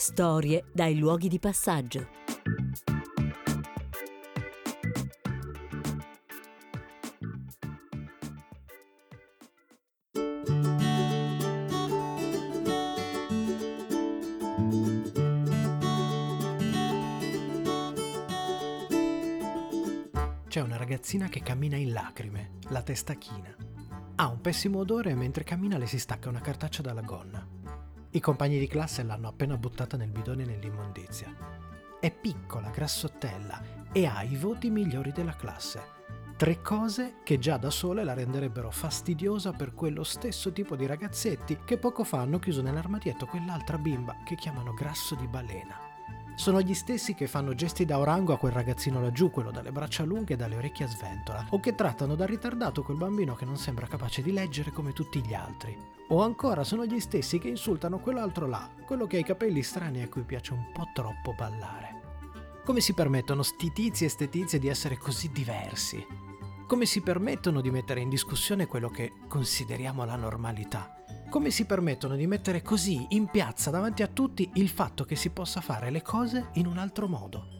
Storie dai luoghi di passaggio. C'è una ragazzina che cammina in lacrime, la testa china. Ha un pessimo odore e mentre cammina le si stacca una cartaccia dalla gonna. I compagni di classe l'hanno appena buttata nel bidone nell'immondizia. È piccola, grassottella e ha i voti migliori della classe. Tre cose che già da sole la renderebbero fastidiosa per quello stesso tipo di ragazzetti che poco fa hanno chiuso nell'armadietto quell'altra bimba che chiamano grasso di balena. Sono gli stessi che fanno gesti da orango a quel ragazzino laggiù, quello dalle braccia lunghe e dalle orecchie a sventola, o che trattano da ritardato quel bambino che non sembra capace di leggere come tutti gli altri. O ancora sono gli stessi che insultano quell'altro là, quello che ha i capelli strani e a cui piace un po' troppo ballare. Come si permettono sti tizi e ste tizie di essere così diversi? Come si permettono di mettere in discussione quello che consideriamo la normalità? Come si permettono di mettere così in piazza davanti a tutti il fatto che si possa fare le cose in un altro modo?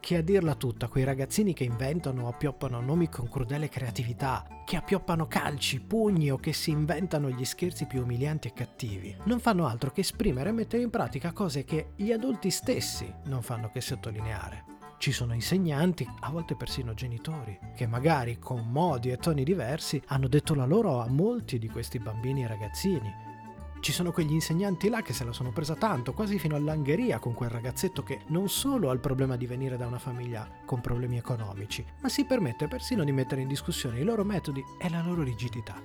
Che a dirla tutta, quei ragazzini che inventano o appioppano nomi con crudele creatività, che appioppano calci, pugni o che si inventano gli scherzi più umilianti e cattivi, non fanno altro che esprimere e mettere in pratica cose che gli adulti stessi non fanno che sottolineare. Ci sono insegnanti, a volte persino genitori, che magari con modi e toni diversi hanno detto la loro a molti di questi bambini e ragazzini. Ci sono quegli insegnanti là che se la sono presa tanto, quasi fino all'angheria con quel ragazzetto che non solo ha il problema di venire da una famiglia con problemi economici, ma si permette persino di mettere in discussione i loro metodi e la loro rigidità.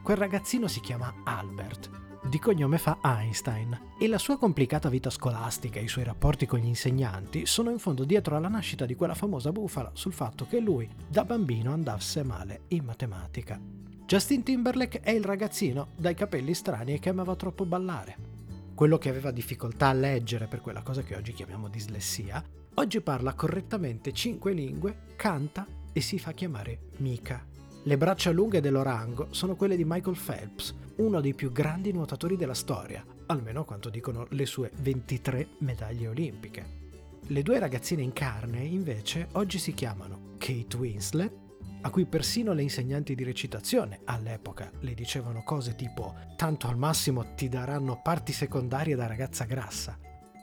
Quel ragazzino si chiama Albert di cognome fa Einstein e la sua complicata vita scolastica e i suoi rapporti con gli insegnanti sono in fondo dietro alla nascita di quella famosa bufala sul fatto che lui da bambino andasse male in matematica. Justin Timberlake è il ragazzino dai capelli strani e che amava troppo ballare. Quello che aveva difficoltà a leggere per quella cosa che oggi chiamiamo dislessia, oggi parla correttamente cinque lingue, canta e si fa chiamare Mika. Le braccia lunghe dell'orango sono quelle di Michael Phelps, uno dei più grandi nuotatori della storia, almeno quanto dicono le sue 23 medaglie olimpiche. Le due ragazzine in carne, invece, oggi si chiamano Kate Winslet, a cui persino le insegnanti di recitazione all'epoca le dicevano cose tipo tanto al massimo ti daranno parti secondarie da ragazza grassa,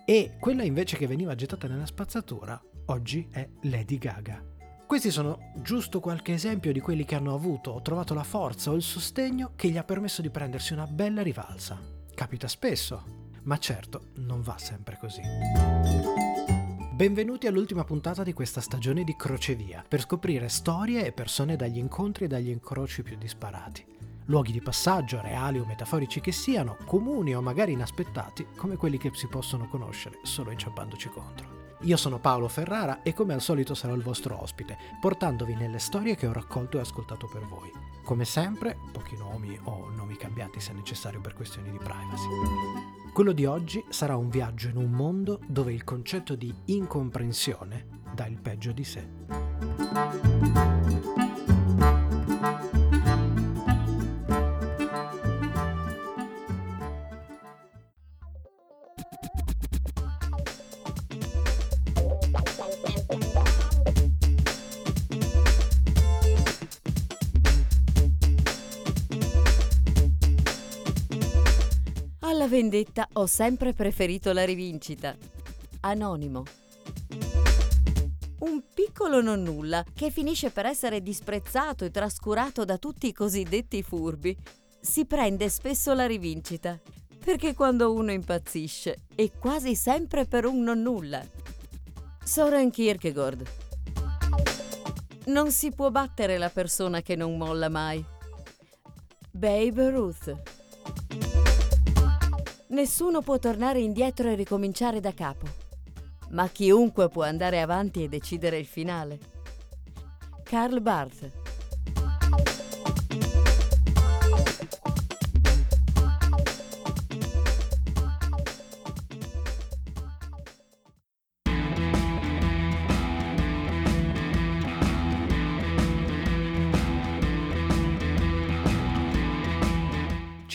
e quella invece che veniva gettata nella spazzatura oggi è Lady Gaga. Questi sono giusto qualche esempio di quelli che hanno avuto o trovato la forza o il sostegno che gli ha permesso di prendersi una bella rivalsa. Capita spesso, ma certo non va sempre così. Benvenuti all'ultima puntata di questa stagione di Crocevia, per scoprire storie e persone dagli incontri e dagli incroci più disparati. Luoghi di passaggio, reali o metaforici che siano, comuni o magari inaspettati, come quelli che si possono conoscere solo inciampandoci contro. Io sono Paolo Ferrara e come al solito sarò il vostro ospite, portandovi nelle storie che ho raccolto e ascoltato per voi. Come sempre, pochi nomi o nomi cambiati se necessario per questioni di privacy. Quello di oggi sarà un viaggio in un mondo dove il concetto di incomprensione dà il peggio di sé. Alla vendetta ho sempre preferito la rivincita. Anonimo. Un piccolo nonnulla che finisce per essere disprezzato e trascurato da tutti i cosiddetti furbi si prende spesso la rivincita. Perché quando uno impazzisce è quasi sempre per un nonnulla. Soren Kierkegaard. Non si può battere la persona che non molla mai. Babe Ruth. Nessuno può tornare indietro e ricominciare da capo, ma chiunque può andare avanti e decidere il finale. Karl Barth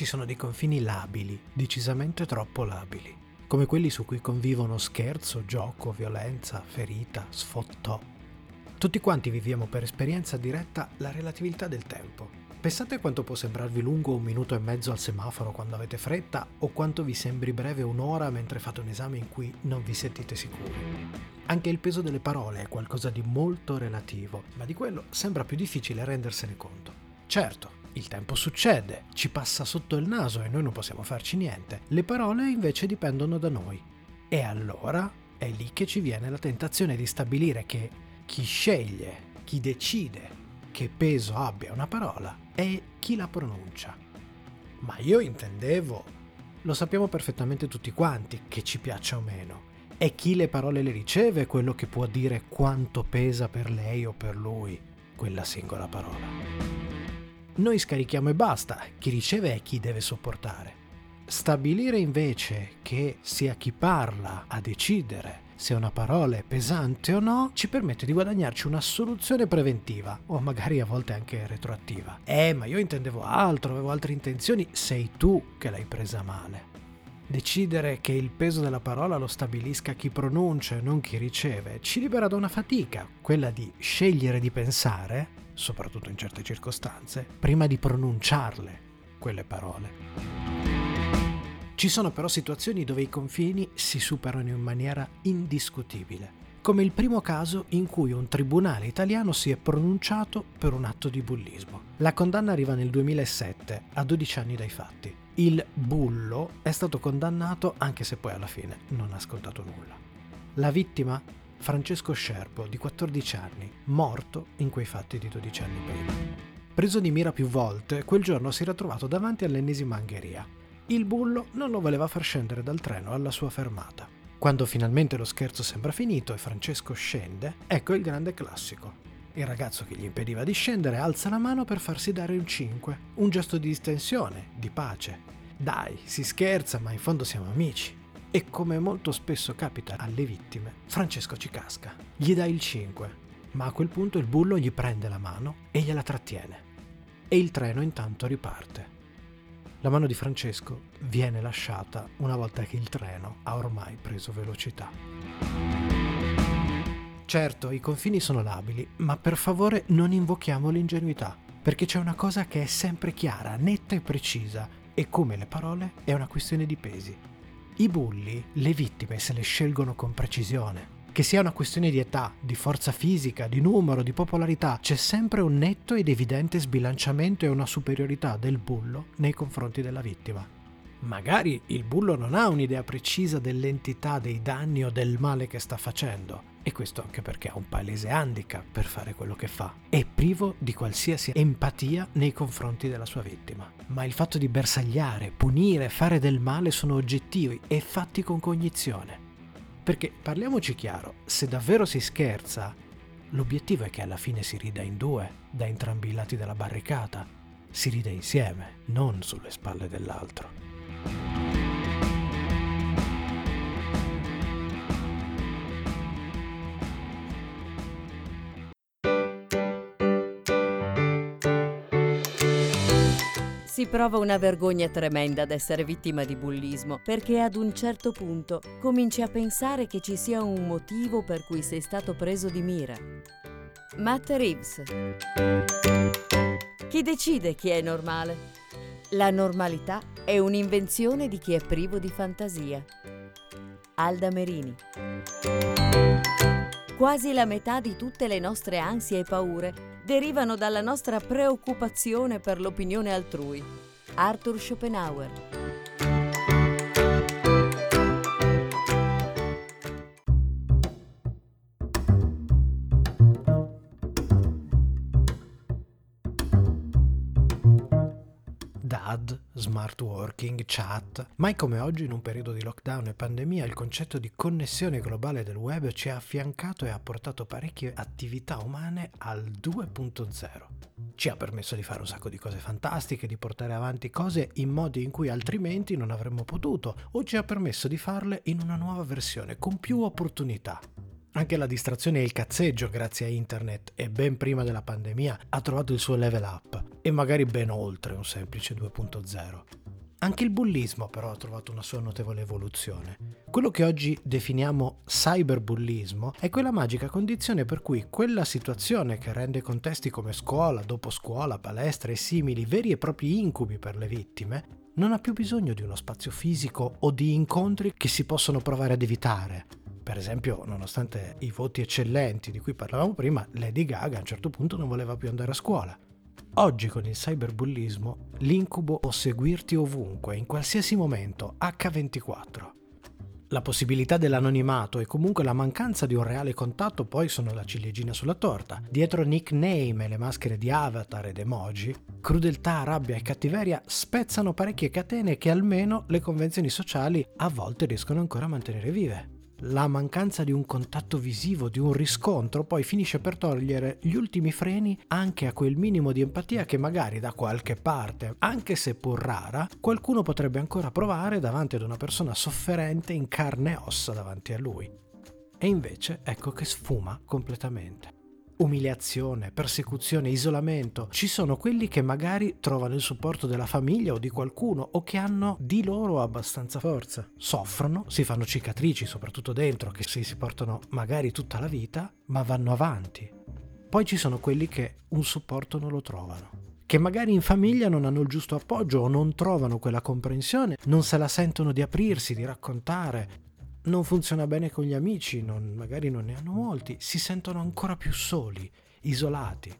sono dei confini labili, decisamente troppo labili, come quelli su cui convivono scherzo, gioco, violenza, ferita, sfottò. Tutti quanti viviamo per esperienza diretta la relatività del tempo. Pensate quanto può sembrarvi lungo un minuto e mezzo al semaforo quando avete fretta o quanto vi sembri breve un'ora mentre fate un esame in cui non vi sentite sicuri. Anche il peso delle parole è qualcosa di molto relativo, ma di quello sembra più difficile rendersene conto. Certo, il tempo succede, ci passa sotto il naso e noi non possiamo farci niente. Le parole invece dipendono da noi. E allora è lì che ci viene la tentazione di stabilire che chi sceglie, chi decide che peso abbia una parola è chi la pronuncia. Ma io intendevo, lo sappiamo perfettamente tutti quanti, che ci piaccia o meno. È chi le parole le riceve quello che può dire quanto pesa per lei o per lui quella singola parola. Noi scarichiamo e basta, chi riceve è chi deve sopportare. Stabilire invece che sia chi parla a decidere se una parola è pesante o no ci permette di guadagnarci una soluzione preventiva o magari a volte anche retroattiva. Eh, ma io intendevo altro, avevo altre intenzioni, sei tu che l'hai presa male. Decidere che il peso della parola lo stabilisca chi pronuncia e non chi riceve ci libera da una fatica, quella di scegliere di pensare soprattutto in certe circostanze, prima di pronunciarle quelle parole. Ci sono però situazioni dove i confini si superano in maniera indiscutibile, come il primo caso in cui un tribunale italiano si è pronunciato per un atto di bullismo. La condanna arriva nel 2007, a 12 anni dai fatti. Il bullo è stato condannato anche se poi alla fine non ha scontato nulla. La vittima Francesco Scerpo, di 14 anni, morto in quei fatti di 12 anni prima. Preso di mira più volte, quel giorno si era trovato davanti all'ennesima angheria. Il bullo non lo voleva far scendere dal treno alla sua fermata. Quando finalmente lo scherzo sembra finito e Francesco scende, ecco il grande classico. Il ragazzo che gli impediva di scendere alza la mano per farsi dare un 5, un gesto di distensione, di pace. Dai, si scherza, ma in fondo siamo amici. E come molto spesso capita alle vittime, Francesco ci casca, gli dà il 5, ma a quel punto il bullo gli prende la mano e gliela trattiene. E il treno intanto riparte. La mano di Francesco viene lasciata una volta che il treno ha ormai preso velocità. Certo, i confini sono labili, ma per favore non invochiamo l'ingenuità, perché c'è una cosa che è sempre chiara, netta e precisa, e come le parole è una questione di pesi. I bulli, le vittime se le scelgono con precisione. Che sia una questione di età, di forza fisica, di numero, di popolarità, c'è sempre un netto ed evidente sbilanciamento e una superiorità del bullo nei confronti della vittima. Magari il bullo non ha un'idea precisa dell'entità dei danni o del male che sta facendo, e questo anche perché ha un palese handicap per fare quello che fa. È privo di qualsiasi empatia nei confronti della sua vittima. Ma il fatto di bersagliare, punire, fare del male sono oggettivi e fatti con cognizione. Perché parliamoci chiaro, se davvero si scherza, l'obiettivo è che alla fine si rida in due, da entrambi i lati della barricata. Si ride insieme, non sulle spalle dell'altro. Prova una vergogna tremenda ad essere vittima di bullismo, perché ad un certo punto cominci a pensare che ci sia un motivo per cui sei stato preso di mira. Matt Reeves. Chi decide chi è normale? La normalità è un'invenzione di chi è privo di fantasia. Alda Merini. Quasi la metà di tutte le nostre ansie e paure derivano dalla nostra preoccupazione per l'opinione altrui. Arthur Schopenhauer. Smart working, chat. Mai come oggi in un periodo di lockdown e pandemia il concetto di connessione globale del web ci ha affiancato e ha portato parecchie attività umane al 2.0. Ci ha permesso di fare un sacco di cose fantastiche, di portare avanti cose in modi in cui altrimenti non avremmo potuto, o ci ha permesso di farle in una nuova versione, con più opportunità. Anche la distrazione e il cazzeggio, grazie a internet e ben prima della pandemia, ha trovato il suo level up e magari ben oltre un semplice 2.0. Anche il bullismo però ha trovato una sua notevole evoluzione. Quello che oggi definiamo cyberbullismo è quella magica condizione per cui quella situazione che rende contesti come scuola, dopo scuola, palestra e simili veri e propri incubi per le vittime, non ha più bisogno di uno spazio fisico o di incontri che si possono provare ad evitare, per esempio, nonostante i voti eccellenti di cui parlavamo prima, Lady Gaga a un certo punto non voleva più andare a scuola. Oggi con il cyberbullismo l'incubo può seguirti ovunque, in qualsiasi momento, H24. La possibilità dell'anonimato e comunque la mancanza di un reale contatto poi sono la ciliegina sulla torta. Dietro nickname e le maschere di avatar ed emoji, crudeltà, rabbia e cattiveria spezzano parecchie catene che almeno le convenzioni sociali a volte riescono ancora a mantenere vive la mancanza di un contatto visivo, di un riscontro, poi finisce per togliere gli ultimi freni anche a quel minimo di empatia che magari da qualche parte, anche se pur rara, qualcuno potrebbe ancora provare davanti ad una persona sofferente in carne e ossa davanti a lui. E invece ecco che sfuma completamente umiliazione, persecuzione, isolamento. Ci sono quelli che magari trovano il supporto della famiglia o di qualcuno o che hanno di loro abbastanza forza. Soffrono, si fanno cicatrici, soprattutto dentro, che si, portano magari tutta la vita, ma vanno avanti. Poi ci sono quelli che un supporto non lo trovano che magari in famiglia non hanno il giusto appoggio o non trovano quella comprensione, non se la sentono di aprirsi, di raccontare, non funziona bene con gli amici, non, magari non ne hanno molti, si sentono ancora più soli, isolati.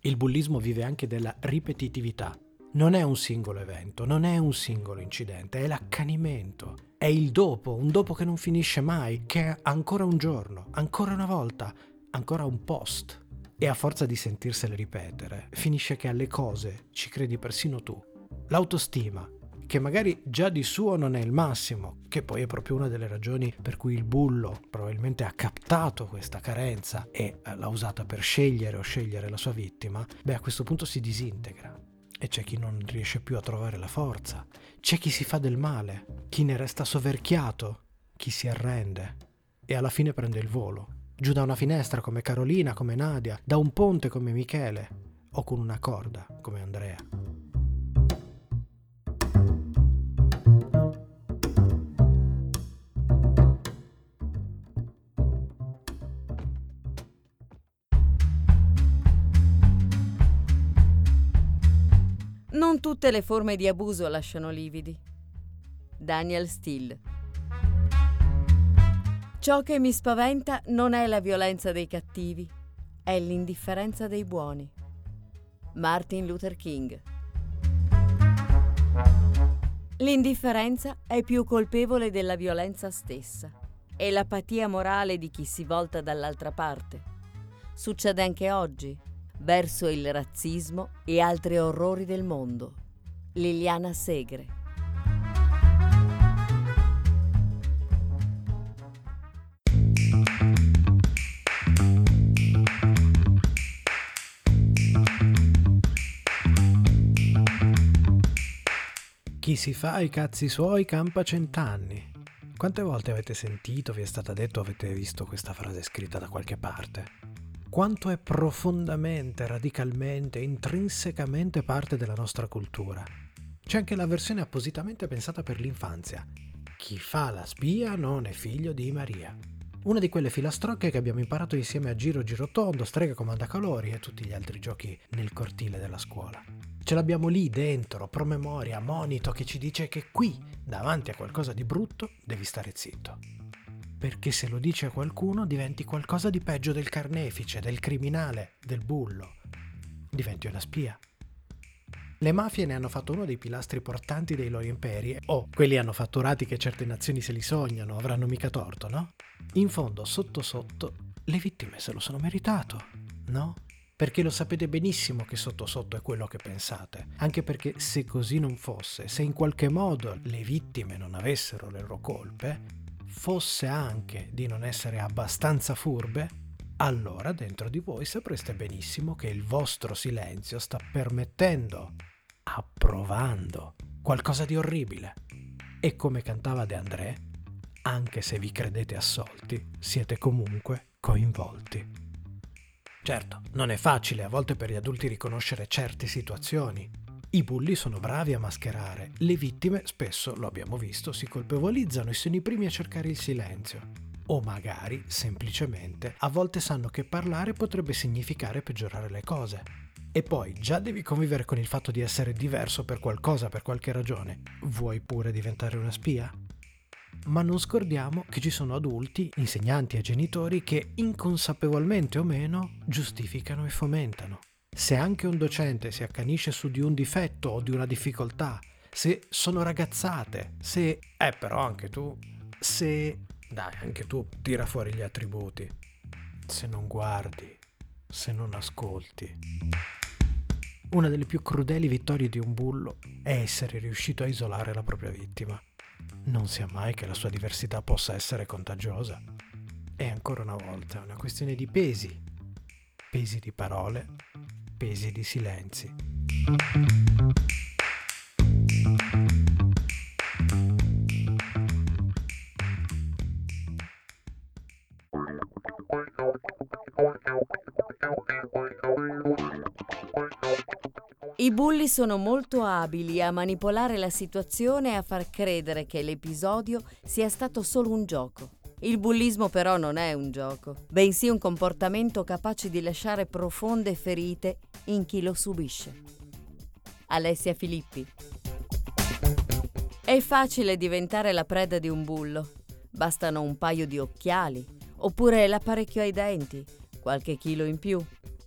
Il bullismo vive anche della ripetitività. Non è un singolo evento, non è un singolo incidente, è l'accanimento, è il dopo, un dopo che non finisce mai, che è ancora un giorno, ancora una volta, ancora un post. E a forza di sentirsele ripetere, finisce che alle cose ci credi persino tu. L'autostima, che magari già di suo non è il massimo, che poi è proprio una delle ragioni per cui il bullo probabilmente ha captato questa carenza e eh, l'ha usata per scegliere o scegliere la sua vittima, beh a questo punto si disintegra. E c'è chi non riesce più a trovare la forza, c'è chi si fa del male, chi ne resta soverchiato, chi si arrende e alla fine prende il volo, giù da una finestra come Carolina, come Nadia, da un ponte come Michele o con una corda come Andrea. Non tutte le forme di abuso lasciano lividi. Daniel Steele. Ciò che mi spaventa non è la violenza dei cattivi, è l'indifferenza dei buoni. Martin Luther King. L'indifferenza è più colpevole della violenza stessa. È l'apatia morale di chi si volta dall'altra parte. Succede anche oggi verso il razzismo e altri orrori del mondo. Liliana Segre. Chi si fa i cazzi suoi campa cent'anni. Quante volte avete sentito, vi è stata detto, avete visto questa frase scritta da qualche parte? Quanto è profondamente, radicalmente, intrinsecamente parte della nostra cultura. C'è anche la versione appositamente pensata per l'infanzia. Chi fa la spia non è figlio di Maria. Una di quelle filastrocche che abbiamo imparato insieme a Giro Girotondo, Strega Comanda Calori e tutti gli altri giochi nel cortile della scuola. Ce l'abbiamo lì dentro, promemoria, monito che ci dice che qui, davanti a qualcosa di brutto, devi stare zitto perché se lo dice a qualcuno diventi qualcosa di peggio del carnefice, del criminale, del bullo. Diventi una spia. Le mafie ne hanno fatto uno dei pilastri portanti dei loro imperi, o quelli hanno fatturati che certe nazioni se li sognano, avranno mica torto, no? In fondo, sotto sotto, le vittime se lo sono meritato, no? perché lo sapete benissimo che sotto sotto è quello che pensate, anche perché se così non fosse, se in qualche modo le vittime non avessero le loro colpe, fosse anche di non essere abbastanza furbe, allora dentro di voi sapreste benissimo che il vostro silenzio sta permettendo, approvando qualcosa di orribile. E come cantava De André, anche se vi credete assolti, siete comunque coinvolti. Certo, non è facile a volte per gli adulti riconoscere certe situazioni. I bulli sono bravi a mascherare, le vittime spesso, lo abbiamo visto, si colpevolizzano e sono i primi a cercare il silenzio. O magari, semplicemente, a volte sanno che parlare potrebbe significare peggiorare le cose. E poi già devi convivere con il fatto di essere diverso per qualcosa, per qualche ragione. Vuoi pure diventare una spia? ma non scordiamo che ci sono adulti, insegnanti e genitori che inconsapevolmente o meno giustificano e fomentano. Se anche un docente si accanisce su di un difetto o di una difficoltà, se sono ragazzate, se... Eh però anche tu, se... Dai, anche tu tira fuori gli attributi. Se non guardi, se non ascolti. Una delle più crudeli vittorie di un bullo è essere riuscito a isolare la propria vittima non sia mai che la sua diversità possa essere contagiosa. E ancora una volta è una questione di pesi, pesi di parole, pesi di silenzi. I bulli sono molto abili a manipolare la situazione e a far credere che l'episodio sia stato solo un gioco. Il bullismo però non è un gioco, bensì un comportamento capace di lasciare profonde ferite in chi lo subisce. Alessia Filippi È facile diventare la preda di un bullo. Bastano un paio di occhiali, oppure l'apparecchio ai denti, qualche chilo in più,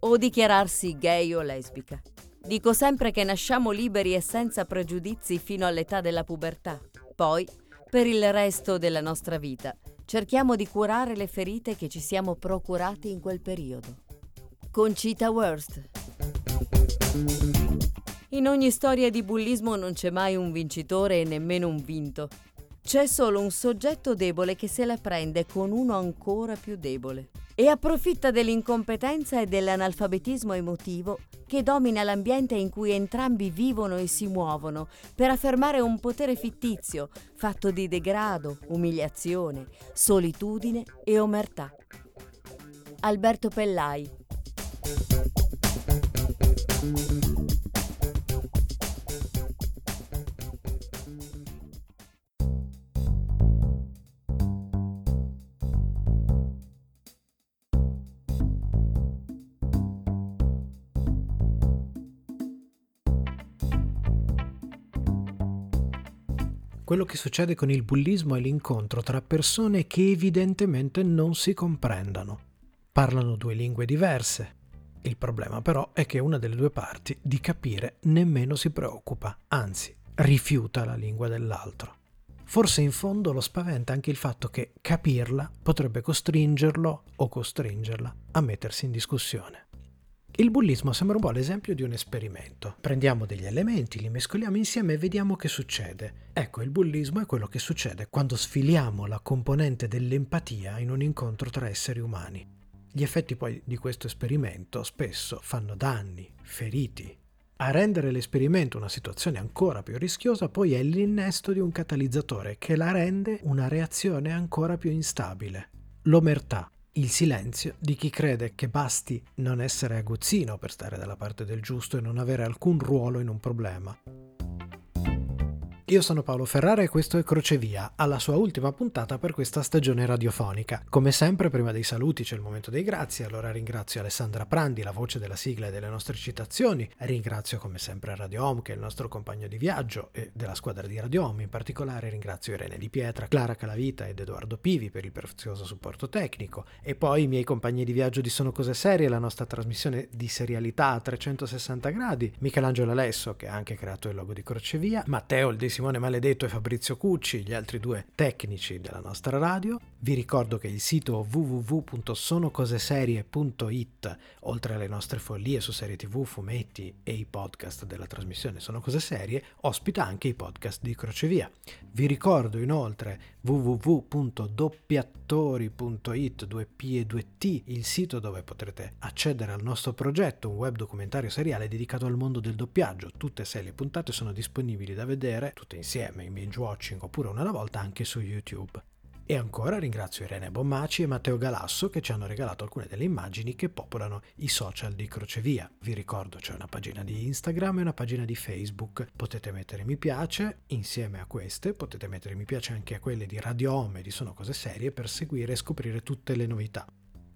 o dichiararsi gay o lesbica. Dico sempre che nasciamo liberi e senza pregiudizi fino all'età della pubertà. Poi, per il resto della nostra vita, cerchiamo di curare le ferite che ci siamo procurati in quel periodo. Concita Wurst In ogni storia di bullismo non c'è mai un vincitore e nemmeno un vinto. C'è solo un soggetto debole che se la prende con uno ancora più debole e approfitta dell'incompetenza e dell'analfabetismo emotivo che domina l'ambiente in cui entrambi vivono e si muovono per affermare un potere fittizio fatto di degrado, umiliazione, solitudine e omertà. Alberto Pellai Quello che succede con il bullismo è l'incontro tra persone che evidentemente non si comprendono. Parlano due lingue diverse. Il problema però è che una delle due parti di capire nemmeno si preoccupa, anzi rifiuta la lingua dell'altro. Forse in fondo lo spaventa anche il fatto che capirla potrebbe costringerlo o costringerla a mettersi in discussione. Il bullismo sembra un po' l'esempio di un esperimento. Prendiamo degli elementi, li mescoliamo insieme e vediamo che succede. Ecco, il bullismo è quello che succede quando sfiliamo la componente dell'empatia in un incontro tra esseri umani. Gli effetti poi di questo esperimento spesso fanno danni, feriti. A rendere l'esperimento una situazione ancora più rischiosa poi è l'innesto di un catalizzatore che la rende una reazione ancora più instabile. L'omertà, il silenzio di chi crede che basti non essere aguzzino per stare dalla parte del giusto e non avere alcun ruolo in un problema. Io sono Paolo Ferrara e questo è Crocevia, alla sua ultima puntata per questa stagione radiofonica. Come sempre, prima dei saluti c'è il momento dei grazie, allora ringrazio Alessandra Prandi, la voce della sigla e delle nostre citazioni, ringrazio come sempre Radio Home, che è il nostro compagno di viaggio, e della squadra di Radio Home, in particolare ringrazio Irene Di Pietra, Clara Calavita ed Edoardo Pivi per il prezioso supporto tecnico, e poi i miei compagni di viaggio di Sono Cose Serie, la nostra trasmissione di serialità a 360 gradi, Michelangelo Alesso, che ha anche creato il logo di Crocevia, Matteo il Simone Maledetto e Fabrizio Cucci, gli altri due tecnici della nostra radio. Vi ricordo che il sito www.sonocoseserie.it, oltre alle nostre follie su serie tv, fumetti e i podcast della trasmissione Sono Cose Serie, ospita anche i podcast di Crocevia. Vi ricordo inoltre www.doppiattori.it 2P e 2T, il sito dove potrete accedere al nostro progetto, un web documentario seriale dedicato al mondo del doppiaggio. Tutte e sei le puntate sono disponibili da vedere, tutte insieme, in binge watching oppure una alla volta anche su YouTube. E ancora ringrazio Irene Bommaci e Matteo Galasso che ci hanno regalato alcune delle immagini che popolano i social di Crocevia. Vi ricordo c'è una pagina di Instagram e una pagina di Facebook. Potete mettere mi piace, insieme a queste potete mettere mi piace anche a quelle di Radio Home di Sono Cose Serie per seguire e scoprire tutte le novità.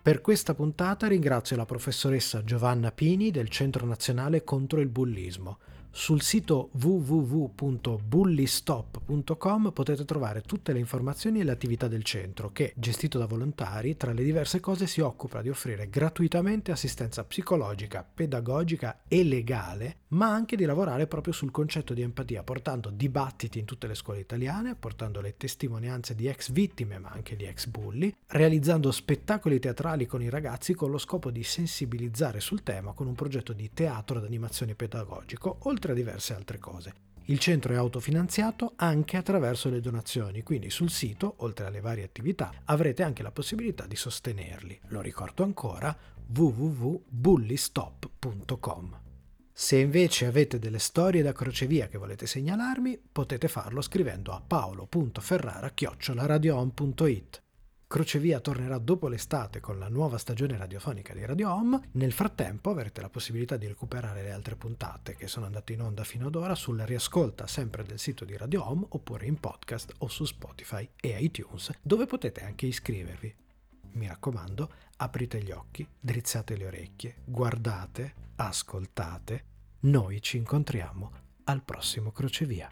Per questa puntata ringrazio la professoressa Giovanna Pini del Centro Nazionale contro il Bullismo. Sul sito www.bullystop.com potete trovare tutte le informazioni e le attività del centro che, gestito da volontari, tra le diverse cose si occupa di offrire gratuitamente assistenza psicologica, pedagogica e legale, ma anche di lavorare proprio sul concetto di empatia, portando dibattiti in tutte le scuole italiane, portando le testimonianze di ex vittime ma anche di ex bulli, realizzando spettacoli teatrali con i ragazzi con lo scopo di sensibilizzare sul tema con un progetto di teatro d'animazione pedagogico, oltre oltre a diverse altre cose. Il centro è autofinanziato anche attraverso le donazioni, quindi sul sito, oltre alle varie attività, avrete anche la possibilità di sostenerli. Lo ricordo ancora, www.bullystop.com. Se invece avete delle storie da crocevia che volete segnalarmi, potete farlo scrivendo a paolo.ferrara-radioon.it. Crocevia tornerà dopo l'estate con la nuova stagione radiofonica di Radio Home. Nel frattempo avrete la possibilità di recuperare le altre puntate che sono andate in onda fino ad ora sulla riascolta sempre del sito di Radio Home oppure in podcast o su Spotify e iTunes, dove potete anche iscrivervi. Mi raccomando, aprite gli occhi, drizzate le orecchie, guardate, ascoltate. Noi ci incontriamo al prossimo Crocevia.